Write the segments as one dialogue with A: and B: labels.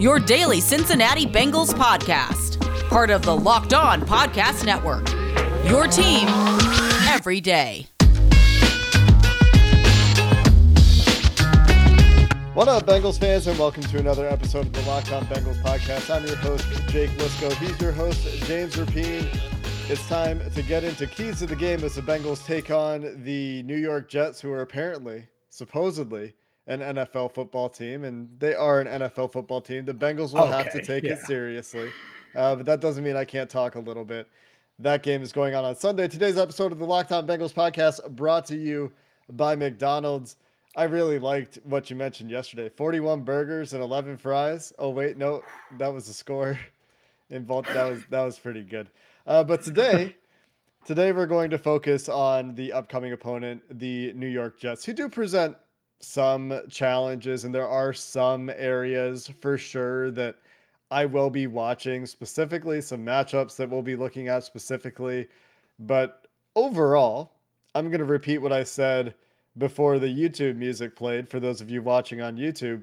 A: your daily Cincinnati Bengals podcast, part of the Locked On Podcast Network. Your team every day.
B: What up, Bengals fans, and welcome to another episode of the Locked On Bengals podcast. I'm your host, Jake Liscow. He's your host, James Rapien. It's time to get into keys to the game as the Bengals take on the New York Jets, who are apparently, supposedly, an NFL football team, and they are an NFL football team. The Bengals will okay, have to take yeah. it seriously, uh, but that doesn't mean I can't talk a little bit. That game is going on on Sunday. Today's episode of the Locked On Bengals podcast brought to you by McDonald's. I really liked what you mentioned yesterday. 41 burgers and 11 fries. Oh wait, no, that was the score. In That was that was pretty good. Uh, but today, today we're going to focus on the upcoming opponent, the New York Jets, who do present some challenges, and there are some areas for sure that I will be watching specifically, some matchups that we'll be looking at specifically. But overall, I'm going to repeat what I said before the YouTube music played for those of you watching on YouTube.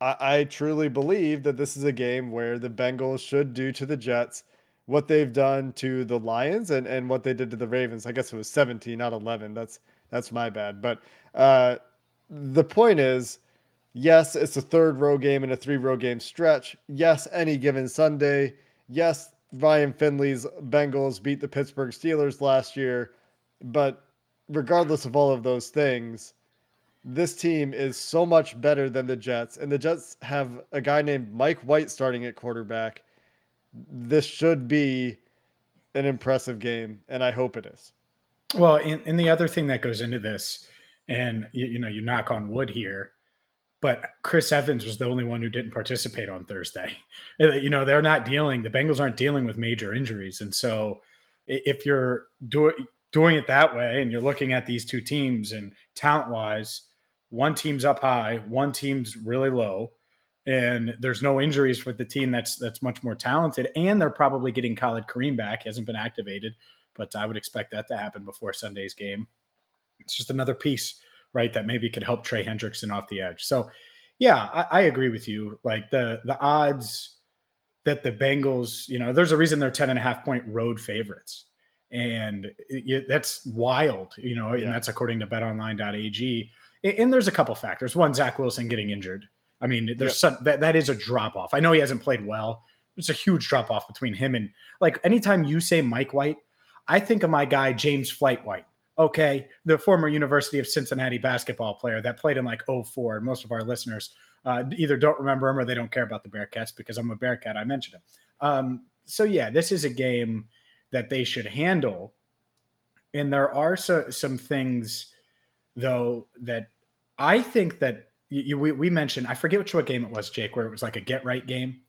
B: I, I truly believe that this is a game where the Bengals should do to the Jets what they've done to the Lions and, and what they did to the Ravens. I guess it was 17, not 11. That's that's my bad. But uh, the point is, yes, it's a third row game and a three row game stretch. Yes, any given Sunday. Yes, Ryan Finley's Bengals beat the Pittsburgh Steelers last year, but regardless of all of those things, this team is so much better than the Jets, and the Jets have a guy named Mike White starting at quarterback. This should be an impressive game, and I hope it is.
C: Well, and, and the other thing that goes into this, and you, you know, you knock on wood here, but Chris Evans was the only one who didn't participate on Thursday. You know, they're not dealing, the Bengals aren't dealing with major injuries. And so if you're doing, doing it that way and you're looking at these two teams and talent wise, one team's up high, one team's really low, and there's no injuries with the team that's that's much more talented, and they're probably getting Khalid Kareem back. He hasn't been activated, but I would expect that to happen before Sunday's game. It's just another piece, right, that maybe could help Trey Hendrickson off the edge. So, yeah, I, I agree with you. Like the the odds that the Bengals, you know, there's a reason they're 10 and a half point road favorites and it, that's wild, you know, yeah. and that's according to betonline.ag. And there's a couple factors. One, Zach Wilson getting injured. I mean, there's some, that, that is a drop off. I know he hasn't played well. It's a huge drop off between him and like anytime you say Mike White, I think of my guy James Flight White. Okay, the former University of Cincinnati basketball player that played in like 04. Most of our listeners uh, either don't remember him or they don't care about the Bearcats because I'm a Bearcat. I mentioned him. Um, so yeah, this is a game that they should handle. And there are so, some things, though, that I think that you, we, we mentioned. I forget which what game it was, Jake, where it was like a get right game.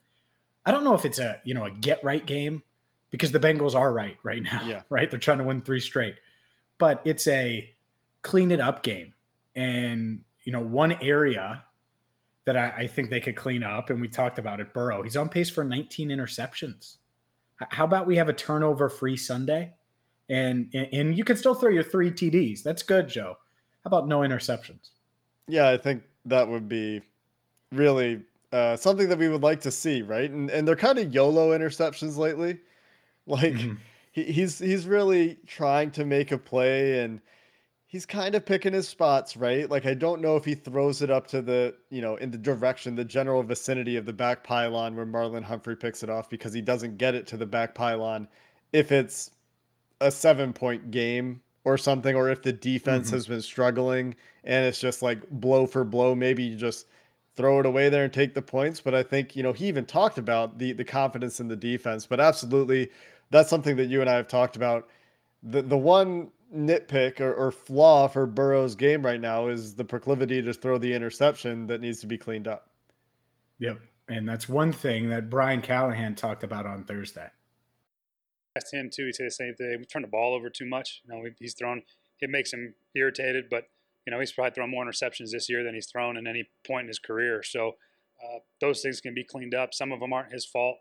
C: I don't know if it's a you know a get right game because the Bengals are right right now. Yeah. Right, they're trying to win three straight, but it's a clean it up game. And you know one area that I, I think they could clean up, and we talked about it. Burrow, he's on pace for 19 interceptions. How about we have a turnover free Sunday? And, and you can still throw your three TDs. That's good, Joe. How about no interceptions?
B: Yeah, I think that would be really uh, something that we would like to see, right? And and they're kind of YOLO interceptions lately. Like mm-hmm. He, he's he's really trying to make a play and he's kind of picking his spots, right? Like I don't know if he throws it up to the, you know, in the direction, the general vicinity of the back pylon where Marlon Humphrey picks it off because he doesn't get it to the back pylon if it's a 7-point game or something or if the defense mm-hmm. has been struggling and it's just like blow for blow, maybe you just throw it away there and take the points, but I think, you know, he even talked about the the confidence in the defense, but absolutely that's something that you and I have talked about. The the one nitpick or, or flaw for Burrow's game right now is the proclivity to throw the interception that needs to be cleaned up.
C: Yep. And that's one thing that Brian Callahan talked about on Thursday.
D: Asked him too. He said the same thing. We turn the ball over too much. You know, he's thrown. It makes him irritated, but you know he's probably thrown more interceptions this year than he's thrown in any point in his career. So uh, those things can be cleaned up. Some of them aren't his fault.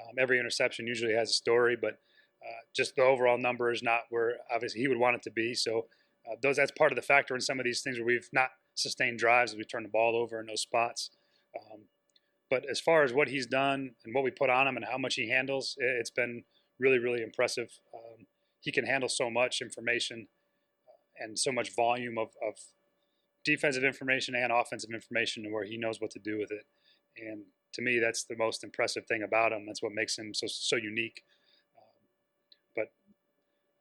D: Um, every interception usually has a story, but uh, just the overall number is not where obviously he would want it to be. So uh, those that's part of the factor in some of these things where we've not sustained drives as we turn the ball over in those spots. Um, but as far as what he's done and what we put on him and how much he handles, it's been really, really impressive. Um, he can handle so much information uh, and so much volume of, of defensive information and offensive information and where he knows what to do with it. And to me, that's the most impressive thing about him. That's what makes him so so unique. Um, but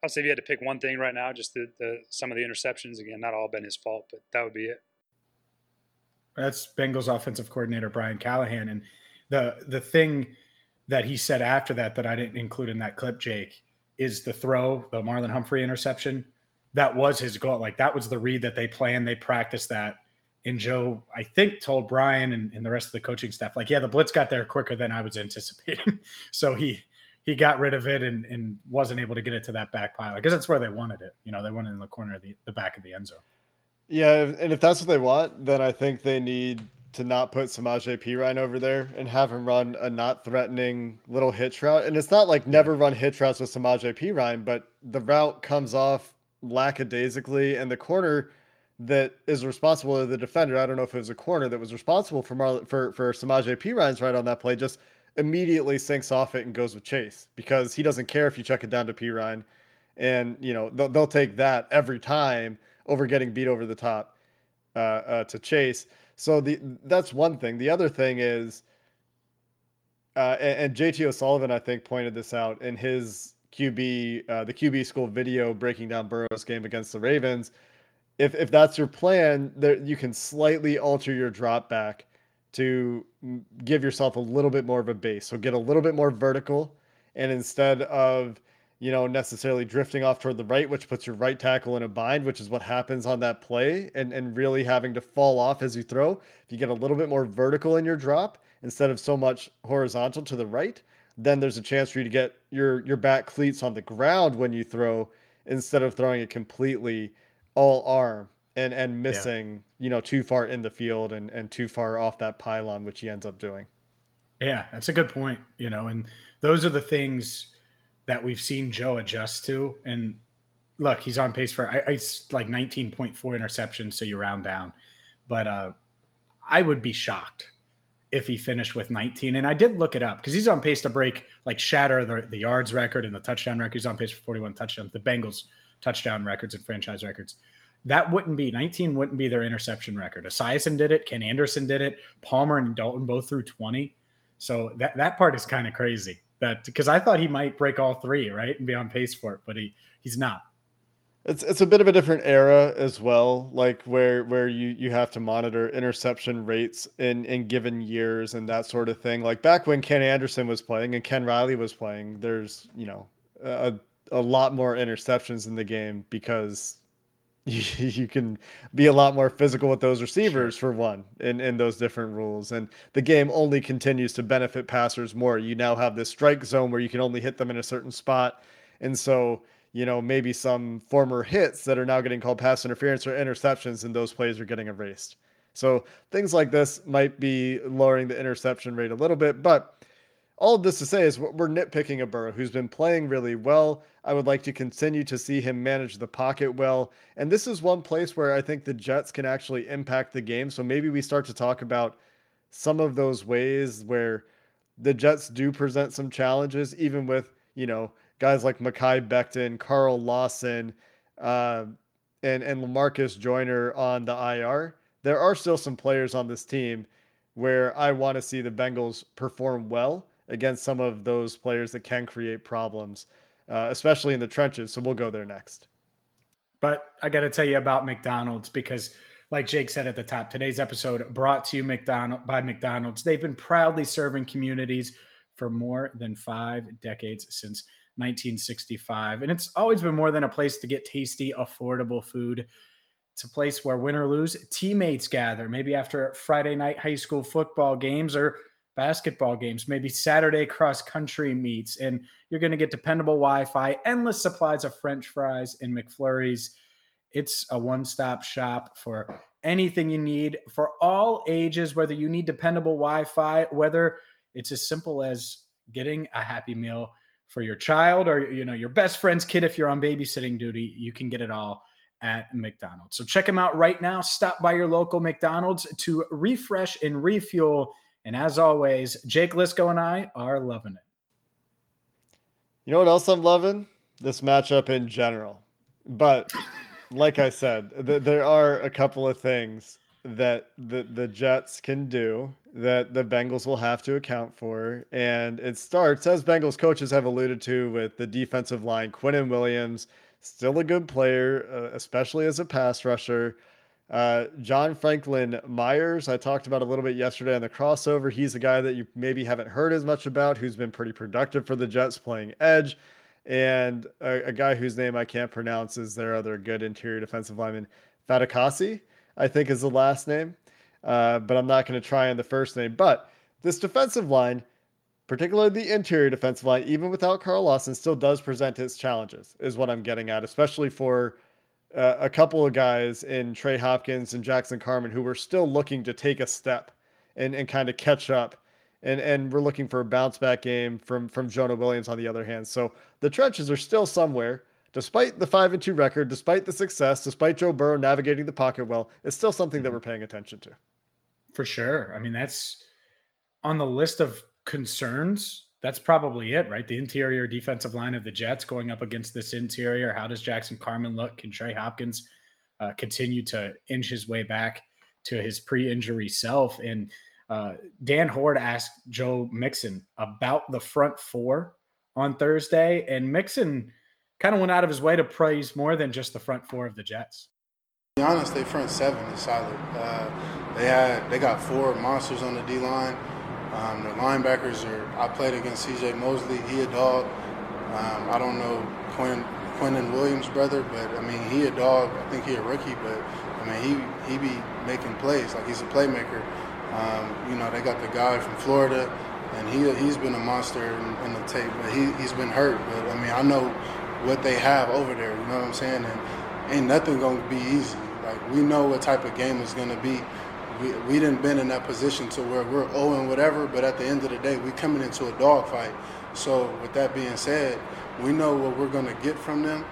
D: I'll say if you had to pick one thing right now, just the, the some of the interceptions again, not all been his fault, but that would be it.
C: That's Bengals offensive coordinator Brian Callahan, and the the thing that he said after that that I didn't include in that clip, Jake, is the throw, the Marlon Humphrey interception. That was his goal. Like that was the read that they planned. They practiced that. And Joe, I think, told Brian and, and the rest of the coaching staff, like, yeah, the blitz got there quicker than I was anticipating. so he he got rid of it and, and wasn't able to get it to that back pile. I guess that's where they wanted it. You know, they wanted in the corner of the, the back of the end zone.
B: Yeah, and if that's what they want, then I think they need to not put Samaje Perine over there and have him run a not threatening little hitch route. And it's not like never run hitch routes with Samaje Perine, but the route comes off lackadaisically, and the corner that is responsible to the defender. I don't know if it was a corner that was responsible for for for Samaje Perine's right on that play. Just immediately sinks off it and goes with Chase because he doesn't care if you check it down to Perine, and you know they'll, they'll take that every time over getting beat over the top uh, uh, to Chase. So the that's one thing. The other thing is, uh, and, and, JT O'Sullivan I think pointed this out in his QB uh, the QB school video breaking down Burrow's game against the Ravens. If if that's your plan, there you can slightly alter your drop back to give yourself a little bit more of a base. So get a little bit more vertical, and instead of you know, necessarily drifting off toward the right, which puts your right tackle in a bind, which is what happens on that play, and, and really having to fall off as you throw. If you get a little bit more vertical in your drop instead of so much horizontal to the right, then there's a chance for you to get your your back cleats on the ground when you throw instead of throwing it completely all arm and and missing, yeah. you know, too far in the field and and too far off that pylon, which he ends up doing.
C: Yeah, that's a good point. You know, and those are the things that we've seen Joe adjust to. And look, he's on pace for I, I like 19.4 interceptions, so you round down. But uh, I would be shocked if he finished with 19. And I did look it up because he's on pace to break, like shatter the, the yards record and the touchdown record. He's on pace for 41 touchdowns, the Bengals touchdown records and franchise records. That wouldn't be 19 wouldn't be their interception record. Esiason did it, Ken Anderson did it, Palmer and Dalton both threw 20. So that, that part is kind of crazy that because I thought he might break all three, right, and be on pace for it, but he he's not.
B: It's it's a bit of a different era as well, like where where you you have to monitor interception rates in in given years and that sort of thing. Like back when Ken Anderson was playing and Ken Riley was playing, there's you know a a lot more interceptions in the game because you, you can be a lot more physical with those receivers for one in, in those different rules. And the game only continues to benefit passers more. You now have this strike zone where you can only hit them in a certain spot. And so you know maybe some former hits that are now getting called pass interference or interceptions and those plays are getting erased. So things like this might be lowering the interception rate a little bit but all of this to say is we're nitpicking a Burrow who's been playing really well. I would like to continue to see him manage the pocket well. And this is one place where I think the Jets can actually impact the game. So maybe we start to talk about some of those ways where the Jets do present some challenges, even with, you know, guys like Mekhi Becton, Carl Lawson, uh, and, and Lamarcus Joyner on the IR. There are still some players on this team where I want to see the Bengals perform well against some of those players that can create problems, uh, especially in the trenches. So we'll go there next.
C: But I got to tell you about McDonald's because, like Jake said at the top, today's episode brought to you McDonald by McDonald's. They've been proudly serving communities for more than five decades since 1965, and it's always been more than a place to get tasty, affordable food. It's a place where win or lose, teammates gather, maybe after Friday night high school football games or basketball games, maybe Saturday cross country meets, and you're going to get dependable Wi Fi, endless supplies of French fries and McFlurries. It's a one stop shop for anything you need for all ages, whether you need dependable Wi Fi, whether it's as simple as getting a happy meal for your child or you know your best friend's kid if you're on babysitting duty you can get it all at mcdonald's so check them out right now stop by your local mcdonald's to refresh and refuel and as always jake liscow and i are loving it
B: you know what else i'm loving this matchup in general but like i said th- there are a couple of things that the the Jets can do that the Bengals will have to account for. And it starts, as Bengals coaches have alluded to, with the defensive line. Quinnen Williams, still a good player, uh, especially as a pass rusher. Uh, John Franklin Myers, I talked about a little bit yesterday on the crossover. He's a guy that you maybe haven't heard as much about, who's been pretty productive for the Jets playing edge. And a, a guy whose name I can't pronounce is their other good interior defensive lineman, Fatukasi. I think is the last name, uh, but I'm not going to try on the first name. But this defensive line, particularly the interior defensive line, even without Carl Lawson, still does present its challenges, is what I'm getting at, especially for uh, a couple of guys in Trey Hopkins and Jackson Carman who were still looking to take a step and, and kind of catch up. And, and we're looking for a bounce back game from from Jonah Williams on the other hand. So the trenches are still somewhere despite the five and two record, despite the success, despite Joe Burrow navigating the pocket well, it's still something that mm-hmm. we're paying attention to.
C: For sure. I mean, that's on the list of concerns. That's probably it, right? The interior defensive line of the Jets going up against this interior. How does Jackson Carman look? Can Trey Hopkins uh, continue to inch his way back to his pre-injury self? And uh, Dan Hoard asked Joe Mixon about the front four on Thursday, and Mixon – kind of went out of his way to praise more than just the front four of the Jets.
E: To be honest, they front seven is solid. Uh, they had they got four monsters on the D line. Um, the linebackers are. I played against C.J. Mosley. He a dog. Um, I don't know Quinn Quinnen Williams' brother, but I mean he a dog. I think he a rookie, but I mean he he be making plays like he's a playmaker. Um, you know they got the guy from Florida, and he he's been a monster in, in the tape, but he he's been hurt. But I mean I know what they have over there. You know what I'm saying? And ain't nothing gonna be easy. Like we know what type of game it's gonna be. We, we didn't been in that position to where we're 0 and whatever, but at the end of the day, we coming into a dogfight. So with that being said, we know what we're gonna get from them,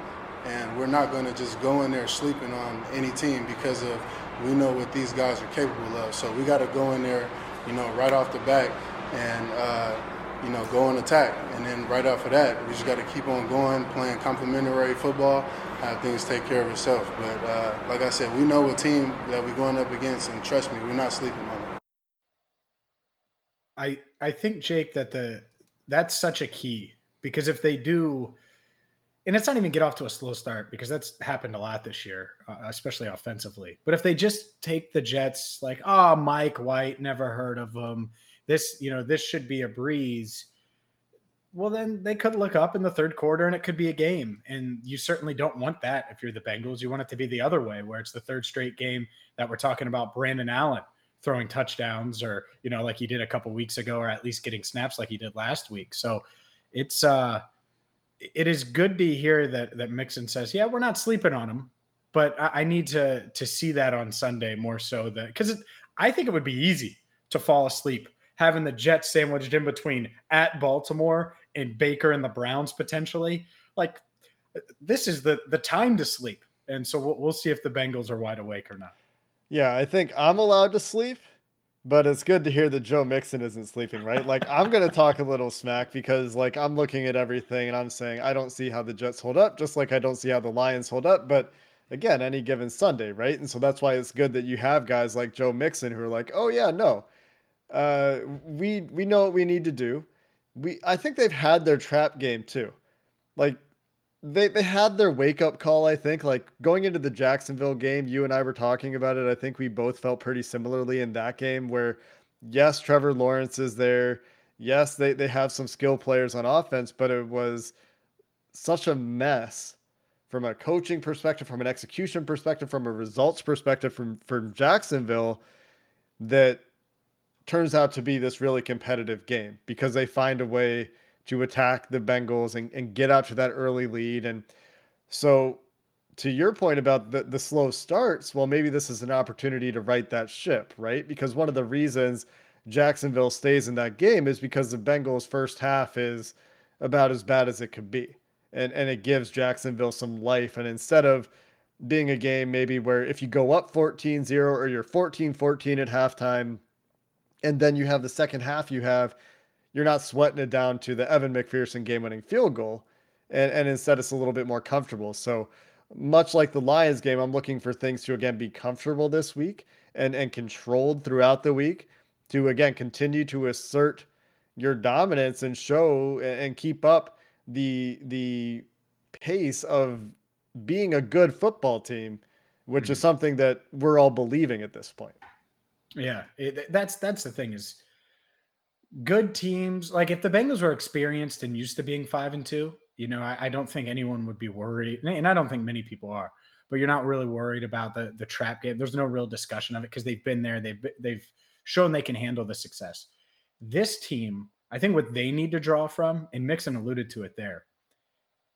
E: and we're not gonna just go in there sleeping on any team because of we know what these guys are capable of. So we got to go in there, you know, right off the bat and. Uh, you know, go and attack. And then right off of that, we just got to keep on going, playing complementary football, have things take care of itself. But uh, like I said, we know what team that we're going up against, and trust me, we're not sleeping on it.
C: I I think Jake that the that's such a key because if they do, and it's not even get off to a slow start because that's happened a lot this year, uh, especially offensively. But if they just take the Jets like, oh, Mike White, never heard of him this, you know, this should be a breeze. Well, then they could look up in the third quarter and it could be a game. And you certainly don't want that if you're the Bengals. You want it to be the other way, where it's the third straight game that we're talking about Brandon Allen throwing touchdowns or, you know, like he did a couple weeks ago, or at least getting snaps like he did last week. So it's, uh, it is good to hear that that Mixon says, "Yeah, we're not sleeping on him, but I, I need to to see that on Sunday more so that because I think it would be easy to fall asleep having the Jets sandwiched in between at Baltimore and Baker and the Browns potentially. Like this is the the time to sleep. And so we'll, we'll see if the Bengals are wide awake or not.
B: Yeah, I think I'm allowed to sleep, but it's good to hear that Joe Mixon isn't sleeping, right? Like I'm to talk a little smack because like I'm looking at everything and I'm saying I don't see how the Jets hold up, just like I don't see how the Lions hold up, but again, any given Sunday, right? And so that's why it's good that you have guys like Joe Mixon who are like, "Oh yeah, no uh, we we know what we need to do. We I think they've had their trap game too. Like they they had their wake up call, I think. Like going into the Jacksonville game, you and I were talking about it. I think we both felt pretty similarly in that game where yes, Trevor Lawrence is there. Yes, they, they have some skill players on offense, but it was such a mess from a coaching perspective, from an execution perspective, from a results perspective from from Jacksonville that turns out to be this really competitive game because they find a way to attack the Bengals and, and get out to that early lead. And so, to your point about the, the slow starts, well, maybe this is an opportunity to right that ship, right? Because one of the reasons Jacksonville stays in that game is because the Bengals' first half is about as bad as it could be. And, and it gives Jacksonville some life. And instead of being a game maybe where if you go up 14 0 or you're 14 14 at halftime, and then you have the second half, you have you're not sweating it down to the Evan McPherson game winning field goal. And, and instead, it's a little bit more comfortable. So, much like the Lions game, I'm looking for things to again be comfortable this week and, and controlled throughout the week to again continue to assert your dominance and show and keep up the the pace of being a good football team, which mm-hmm. is something that we're all believing at this point.
C: Yeah, it, that's that's the thing is good teams. Like if the Bengals were experienced and used to being five and two, you know, I, I don't think anyone would be worried, and I don't think many people are. But you're not really worried about the the trap game. There's no real discussion of it because they've been there. They've they've shown they can handle the success. This team, I think, what they need to draw from, and Mixon alluded to it there.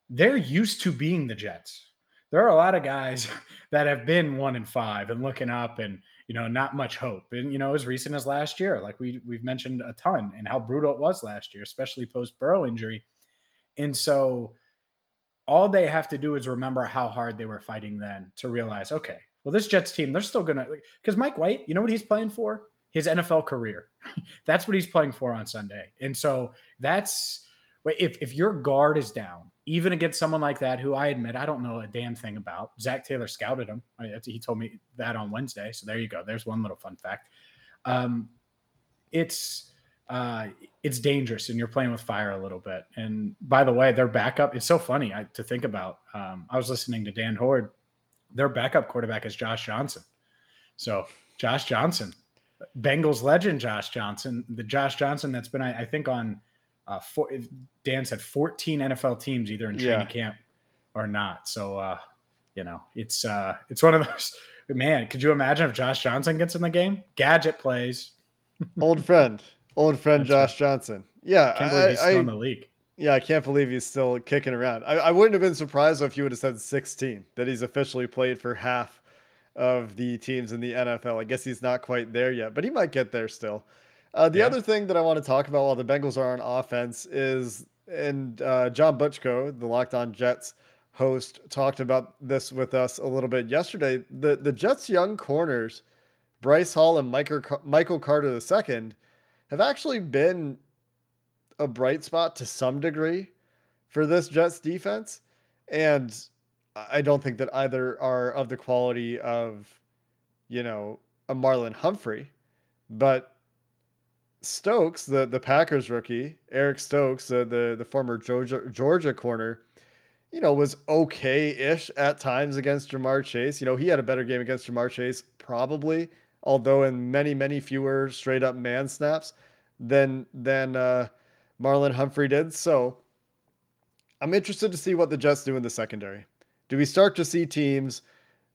C: They're used to being the Jets. There are a lot of guys that have been one and five and looking up and you know, not much hope. And you know, as recent as last year, like we we've mentioned a ton, and how brutal it was last year, especially post Burrow injury. And so, all they have to do is remember how hard they were fighting then to realize, okay, well, this Jets team, they're still gonna because Mike White, you know what he's playing for? His NFL career. that's what he's playing for on Sunday. And so that's if if your guard is down even against someone like that, who I admit I don't know a damn thing about. Zac Taylor scouted him. He told me that on Wednesday. So there you go. There's one little fun fact. Um, it's uh, it's dangerous, and you're playing with fire a little bit. And by the way, their backup. It's so funny I, to think about. Um, I was listening to Dan Hoard. Their backup quarterback is Josh Johnson. So Josh Johnson, Bengals legend, Josh Johnson, the Josh Johnson that's been I, I think on uh, four, Dan said 14 NFL teams either in training yeah. camp or not. So, uh, you know, it's uh, it's one of those. Man, could you imagine if Josh Johnson gets in the game? Gadget plays.
B: old friend, old friend That's Josh right. Johnson. Yeah,
C: can't believe I, he's still I, in the league.
B: Yeah, I can't believe he's still kicking around. I, I wouldn't have been surprised if you would have said 16 that he's officially played for half of the teams in the NFL. I guess he's not quite there yet, but he might get there still. Uh, the yeah. other thing that I want to talk about while the Bengals are on offense is, and uh, John Butchko, the Locked On Jets host, talked about this with us a little bit yesterday. The the Jets' young corners, Bryce Hall and Michael Michael Carter II, have actually been a bright spot to some degree for this Jets defense, and I don't think that either are of the quality of, you know, a Marlon Humphrey, but Stokes, the the Packers rookie, Eric Stokes, the the, the former Georgia Georgia corner, you know, was okay-ish at times against Ja'Marr Chase. You know, he had a better game against Ja'Marr Chase, probably, although in many, many fewer straight up man snaps than than uh, Marlon Humphrey did. So I'm interested to see what the Jets do in the secondary. Do we start to see teams,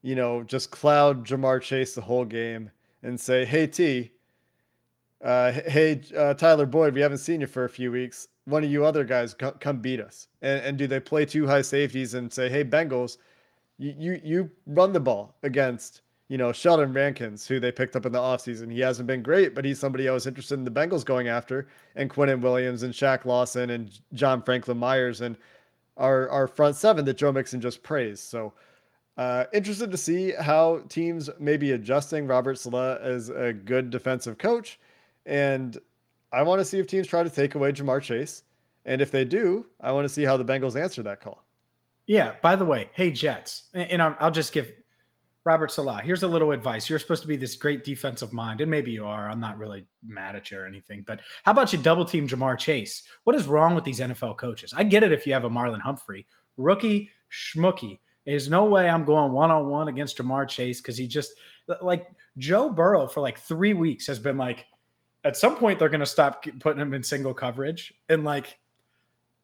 B: you know, just cloud Ja'Marr Chase the whole game and say, hey T, uh, hey, uh, Tyler Boyd, we haven't seen you for a few weeks. One of you other guys come, beat us. And, and do they play two high safeties and say, hey, Bengals, you, you, you run the ball against, you know, Sheldon Rankins, who they picked up in the offseason. He hasn't been great, but he's somebody I was interested in the Bengals going after, and Quinton Williams and Shaq Lawson and John Franklin Myers and our, our front seven that Joe Mixon just praised. So, uh, interested to see how teams may be adjusting Robert Salah as a good defensive coach and I want to see if teams try to take away Ja'Marr Chase. And if they do, I want to see how the Bengals answer that call.
C: Yeah. By the way, hey, Jets, and I'll just give Robert Salah, here's a little advice. You're supposed to be this great defensive mind, and maybe you are. I'm not really mad at you or anything, but how about you double team Ja'Marr Chase? What is wrong with these NFL coaches? I get it if you have a Marlon Humphrey, rookie schmookie. There's no way I'm going one on one against Ja'Marr Chase because he just like Joe Burrow for like three weeks has been like, at some point they're going to stop putting him in single coverage and like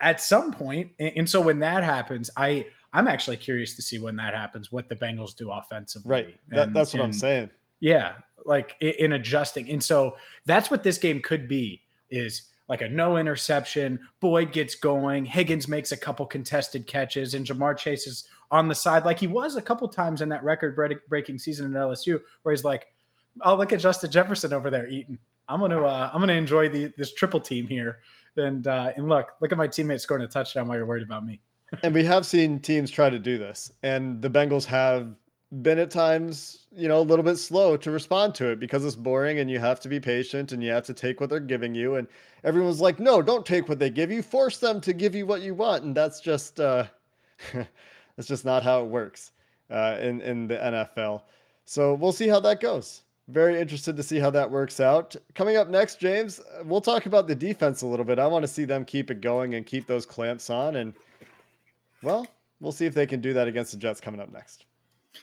C: at some point and so when that happens i i'm actually curious to see when that happens what the bengals do offensively
B: right that, that's what i'm saying
C: yeah like in adjusting. And so that's what this game could be is like a no interception. Boyd gets going. Higgins makes a couple contested catches, and Ja'Marr Chase is on the side like he was a couple times in that record breaking season at LSU, where he's like, "Oh, look at Justin Jefferson over there eating. I'm gonna uh, I'm gonna enjoy the this triple team here." And uh, and look, look at my teammate scoring a touchdown while you're worried about me.
B: and we have seen teams try to do this, and the Bengals have been at times, you know, a little bit slow to respond to it because it's boring and you have to be patient and you have to take what they're giving you. And everyone's like, no, don't take what they give you. Force them to give you what you want. And that's just, uh, that's just not how it works uh, in, in the NFL. So we'll see how that goes. Very interested to see how that works out. Coming up next, James, we'll talk about the defense a little bit. I want to see them keep it going and keep those clamps on. And, well, we'll see if they can do that against the Jets coming up next.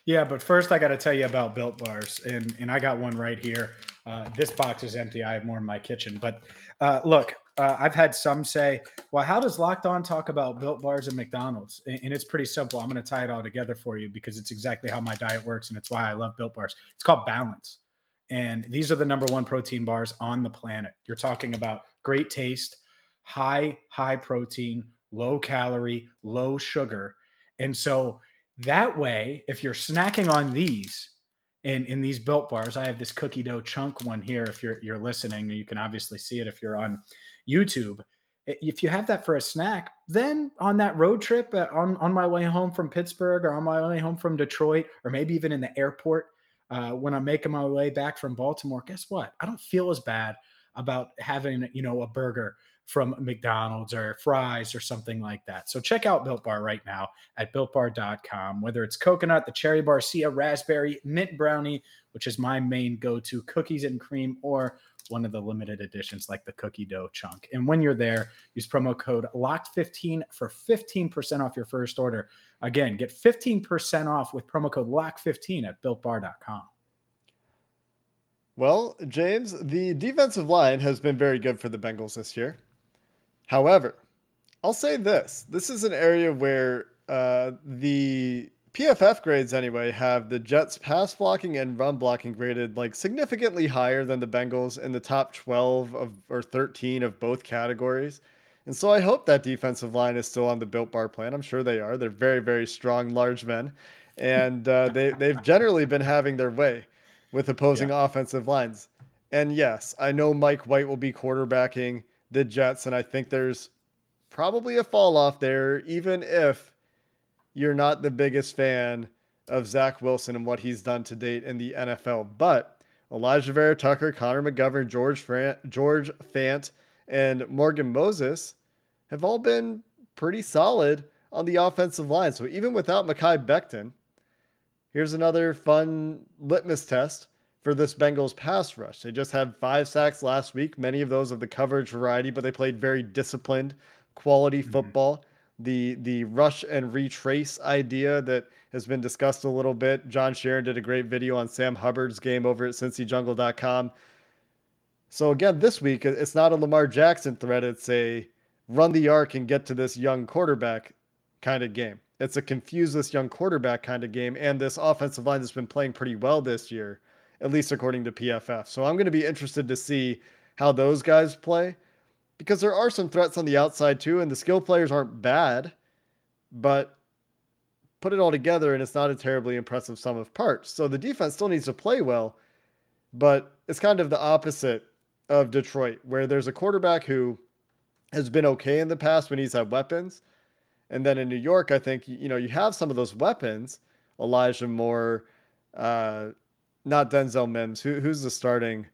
C: Yeah, but first I got to tell you about Built Bars, and and I got one right here. Uh, this box is empty. I have more in my kitchen, but uh, look, uh, I've had some say, "Well, how does Locked On talk about Built Bars and McDonald's?" And, and it's pretty simple. I'm going to tie it all together for you because it's exactly how my diet works, and it's why I love Built Bars. It's called Balance, and these are the number one protein bars on the planet. You're talking about great taste, high high protein, low calorie, low sugar, and so that way, if you're snacking on these in, in these built bars, I have this cookie dough chunk one here. If you're you're listening, you can obviously see it if you're on YouTube. If you have that for a snack, then on that road trip uh, on, on my way home from Pittsburgh or on my way home from Detroit, or maybe even in the airport uh, when I'm making my way back from Baltimore, guess what? I don't feel as bad about having you know a burger from McDonald's or fries or something like that. So check out Built Bar right now at builtbar.com. Whether it's coconut, the cherry barcia, raspberry, mint brownie, which is my main go to, cookies and cream, or one of the limited editions like the cookie dough chunk. And when you're there, use promo code LOCKED15 for 15% off your first order. Again, get 15% off with promo code LOCK15 at builtbar.com.
B: Well, James, the defensive line has been very good for the Bengals this year. However, I'll say this this is an area where uh, the PFF grades, anyway, have the Jets pass blocking and run blocking graded like significantly higher than the Bengals in the top 12 of or 13 of both categories. And so I hope that defensive line is still on the built bar plan. I'm sure they are. They're very, very strong, large men. And uh, they, they've generally been having their way with opposing yeah. offensive lines. And yes, I know Mike White will be quarterbacking the Jets. And I think there's probably a fall off there, even if you're not the biggest fan of Zach Wilson and what he's done to date in the NFL. But Alijah Vera-Tucker, Connor McGovern, George Fant, George Fant, and Morgan Moses have all been pretty solid on the offensive line. So even without Mekhi Becton, here's another fun litmus test for this Bengals pass rush. They just had five sacks last week, many of those of the coverage variety, but they played very disciplined, quality mm-hmm. football. The the rush and retrace idea that has been discussed a little bit. John Sharon did a great video on Sam Hubbard's game over at cincyjungle.com. So again, this week it's not a Lamar Jackson threat, it's a run the arc and get to this young quarterback kind of game. It's a confuse this young quarterback kind of game, and this offensive line that's been playing pretty well this year at least according to PFF. So I'm going to be interested to see how those guys play because there are some threats on the outside too, and the skill players aren't bad, but put it all together and it's not a terribly impressive sum of parts. So the defense still needs to play well, but it's kind of the opposite of Detroit, where there's a quarterback who has been okay in the past when he's had weapons. And then in New York, I think, you know, you have some of those weapons, Elijah Moore, uh, not Denzel Mims. Who, who's the starting?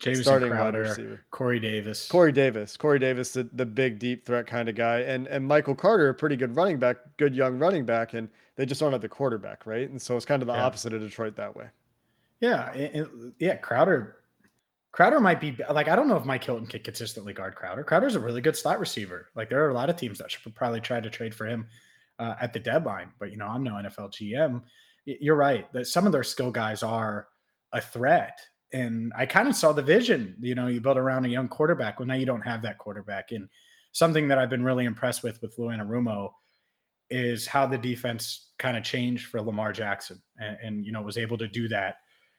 C: James starting Crowder, receiver. Corey Davis.
B: Corey Davis. Corey Davis, the, the big deep threat kind of guy, and and Michael Carter, a pretty good running back, good young running back, and they just don't have the quarterback, right? And so it's kind of the yeah. opposite of Detroit that way.
C: Yeah, yeah. Crowder, Crowder might be like I don't know if Mike Hilton can consistently guard Crowder. Crowder's a really good slot receiver. Like there are a lot of teams that should probably try to trade for him uh, at the deadline, but you know I'm no NFL GM you're right that some of their skill guys are a threat. And I kind of saw the vision, you know, you build around a young quarterback. Well, now you don't have that quarterback. And something that I've been really impressed with with Lou Anarumo is how the defense kind of changed for Lamar Jackson and, and, you know, was able to do that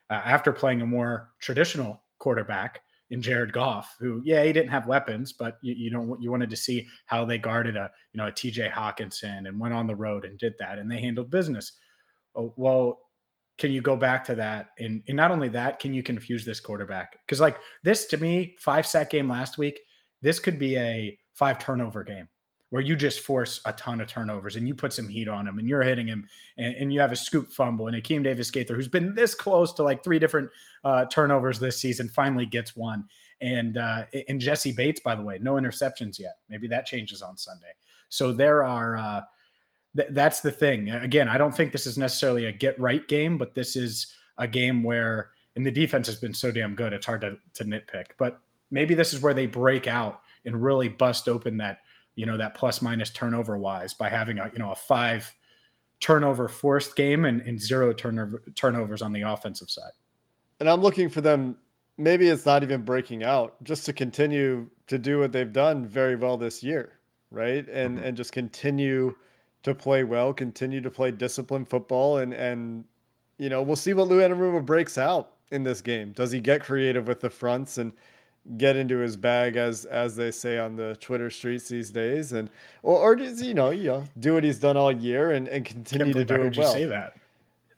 C: uh, after playing a more traditional quarterback in Jared Goff, who yeah he didn't have weapons, but you, you know you wanted to see how they guarded a you know a T.J. Hockenson and went on the road and did that, and they handled business. Oh, well, can you go back to that? And, and not only that, can you confuse this quarterback? Because like this to me, five sack game last week, this could be a five turnover game where you just force a ton of turnovers and you put some heat on him and you're hitting him and, and you have a scoop fumble and Akeem Davis Gaither, who's been this close to like three different uh, turnovers this season, finally gets one. And uh, and Jessie Bates, by the way, no interceptions yet. Maybe that changes on Sunday. So there are. Uh, th- that's the thing. Again, I don't think this is necessarily a get right game, but this is a game where, and the defense has been so damn good, it's hard to, to nitpick. But maybe this is where they break out and really bust open that you know that plus minus turnover wise by having a you know a five turnover forced game and, and zero turnover turnovers on the offensive side.
B: And I'm looking for them. Maybe it's not even breaking out, just to continue to do what they've done very well this year, right? And mm-hmm. and just continue to play well, continue to play disciplined football, and and you know we'll see what Lou Anarumo breaks out in this game. Does he get creative with the fronts and get into his bag as as they say on the Twitter streets these days, and or, or does he, you know you know do what he's done all year and, and continue to do it well?
C: say that.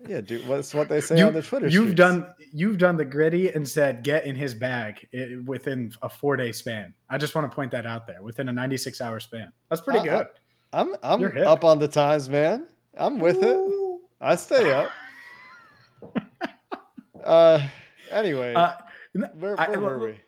B: Yeah, dude, what's what they say
C: you,
B: on the Twitter.
C: You've
B: streets.
C: done you've done the gritty and said get in his bag within a four day span. I just want to point that out there within a ninety six hour span. That's pretty I, good.
B: I, am I'm, I'm up on the times, man. I'm with Ooh. it. I stay up. uh, anyway, uh, where, where I, were we?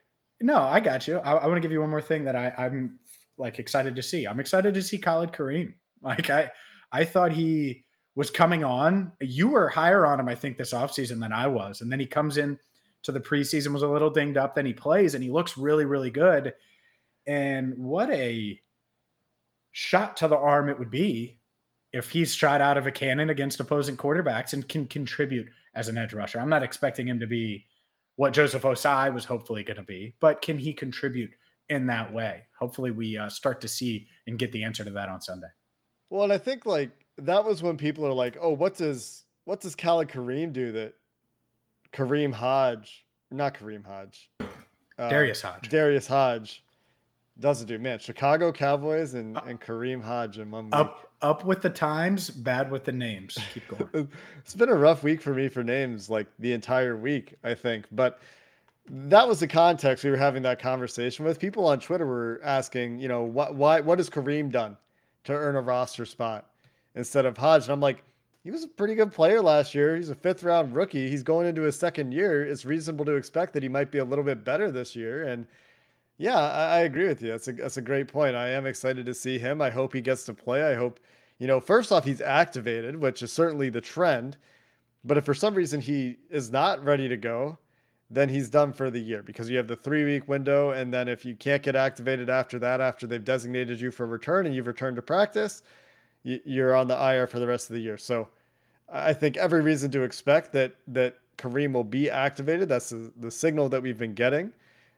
C: No, I got you. I, I want to give you one more thing that I, I'm like excited to see. I'm excited to see Khalid Kareem. Like I, I thought he was coming on. You were higher on him, I think, this offseason than I was. And then he comes in to the preseason, was a little dinged up. Then he plays and he looks really, really good. And what a shot to the arm it would be if he's shot out of a cannon against opposing quarterbacks and can contribute as an edge rusher. I'm not expecting him to be what Joseph Ossai was hopefully going to be, but can he contribute in that way? Hopefully, we uh, start to see and get the answer to that on Sunday.
B: Well, and I think like that was when people are like, "Oh, what does what does Khalid Kareem do that Kareem Hodge, not Kareem Hodge,
C: uh, Darius Hodge,
B: Darius Hodge doesn't do?" Man, Chicago Cowboys and uh, and Kareem Hodge in one week.
C: Up up with the times, bad with the names. Keep going.
B: it's been a rough week for me for names, like the entire week, I think. But that was the context we were having that conversation with. People on Twitter were asking, you know, what why what has Kareem done to earn a roster spot instead of Hodge? And I'm like, he was a pretty good player last year. He's a fifth round rookie. He's going into his second year. It's reasonable to expect that he might be a little bit better this year. And yeah, I, I, agree with you. That's a that's a great point. I am excited to see him. I hope he gets to play. I hope, you know, first off, he's activated, which is certainly the trend. But if for some reason he is not ready to go, then he's done for the year because you have the three week window. And then if you can't get activated after that, after they've designated you for return and you've returned to practice, you're on the IR for the rest of the year. So I think every reason to expect that that Kareem will be activated. That's the, the signal that we've been getting.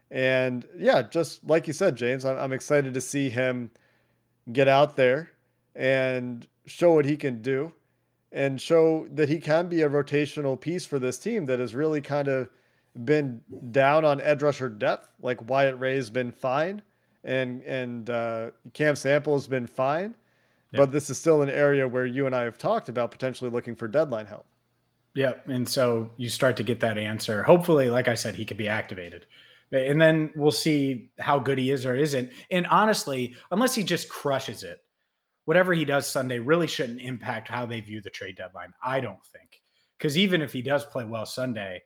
B: And yeah, just like you said, James, I'm, excited to see him get out there and show what he can do and show that he can be a rotational piece for this team that has really kind of been down on edge rusher depth. Like Wyatt Ray's been fine and and uh, Cam Sample has been fine, yeah. but this is still an area where you and I have talked about potentially looking for deadline help.
C: Yep. and so you start to get that answer. Hopefully, like I said, he could be activated and then we'll see how good he is or isn't. And honestly, unless he just crushes it, whatever he does Sunday really shouldn't impact how they view the trade deadline. I don't think. Because even if he does play well Sunday,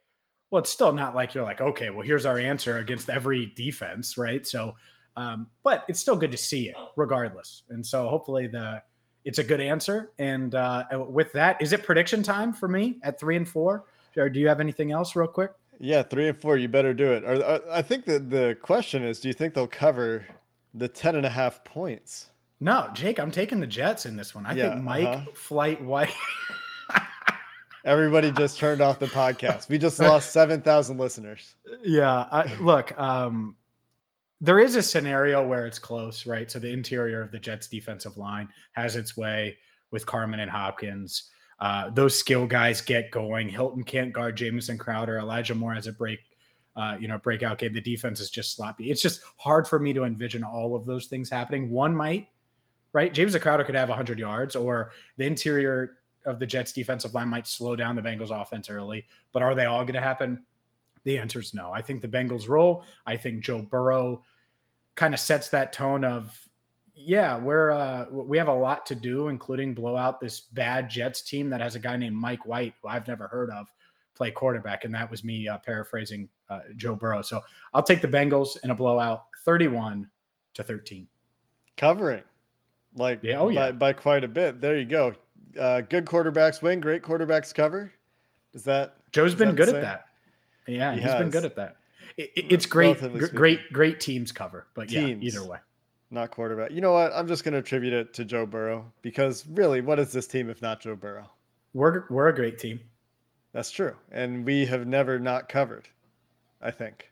C: well, it's still not like you're like, okay, well, here's our answer against every defense, right? So, um, but it's still good to see it regardless. And so hopefully the it's a good answer. And uh, with that, is it prediction time for me at three and four? Or do you have anything else, real quick?
B: Yeah, three and four. You better do it. Or, uh, I think that the question is, do you think they'll cover the 10 and a half points?
C: No, Jake, I'm taking the Jets in this one. I yeah, think Mike uh-huh. Flight White.
B: Everybody just turned off the podcast. We just lost 7,000 listeners.
C: Yeah. I, look, um, there is a scenario where it's close, right? So the interior of the Jets defensive line has its way with Carman and Hopkins. Uh, those skill guys get going. Hilton can't guard Jamison Crowder. Elijah Moore has a break, uh, you know, breakout game. The defense is just sloppy. It's just hard for me to envision all of those things happening. One might, right? James Crowder could have 100 yards, or the interior of the Jets defensive line might slow down the Bengals offense early. But are they all going to happen? The answer is no. I think the Bengals roll. I think Joe Burrow kind of sets that tone of yeah, we're uh, we have a lot to do, including blow out this bad Jets team that has a guy named Mike White, who I've never heard of, play quarterback, and that was me uh, paraphrasing uh, Joe Burrow. So I'll take the Bengals in a blowout, thirty-one to thirteen.
B: Covering, like yeah, oh yeah, by, by quite a bit. There you go. Uh, good quarterbacks win. Great quarterbacks cover. Is that
C: Joe's been that good at that? Yeah, he has been good at that. It, it, it's great, great, great teams cover, but teams. yeah, either way
B: not quarterback. You know what? I'm just going to attribute it to Joe Burrow because really, what is this team if not Joe Burrow?
C: We're we're a great team.
B: That's true, and we have never not covered. I think.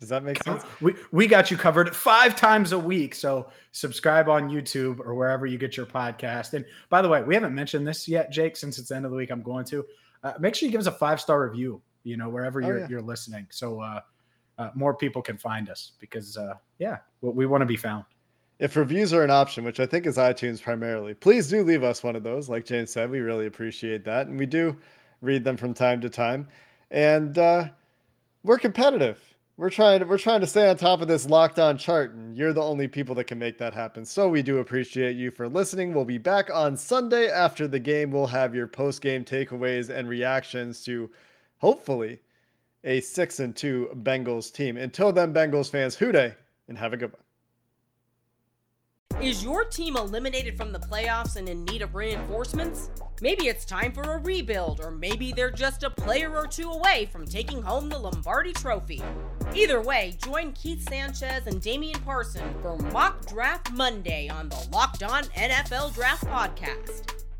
B: Does that make sense?
C: We we got you covered five times a week. So subscribe on YouTube or wherever you get your podcast. And by the way, we haven't mentioned this yet, Jake. Since it's the end of the week, I'm going to uh, make sure you give us a five star review. You know, wherever oh, you're yeah. you're listening. So. uh uh, more people can find us because uh, yeah, we, we want to be found.
B: If reviews are an option, which I think is iTunes primarily, please do leave us one of those. Like James said, we really appreciate that, and we do read them from time to time. And uh, we're competitive. We're trying to we're trying to stay on top of this locked on chart, and you're the only people that can make that happen. So we do appreciate you for listening. We'll be back on Sunday after the game. We'll have your post game takeaways and reactions to hopefully a six and two Bengals team. Until then, Bengals fans, Who Dey and have a good one.
A: Is your team eliminated from the playoffs and in need of reinforcements? Maybe it's time for a rebuild, or maybe they're just a player or two away from taking home the Lombardi Trophy. Either way, join Keith Sanchez and Damian Parson for Mock Draft Monday on the Locked On NFL Draft Podcast.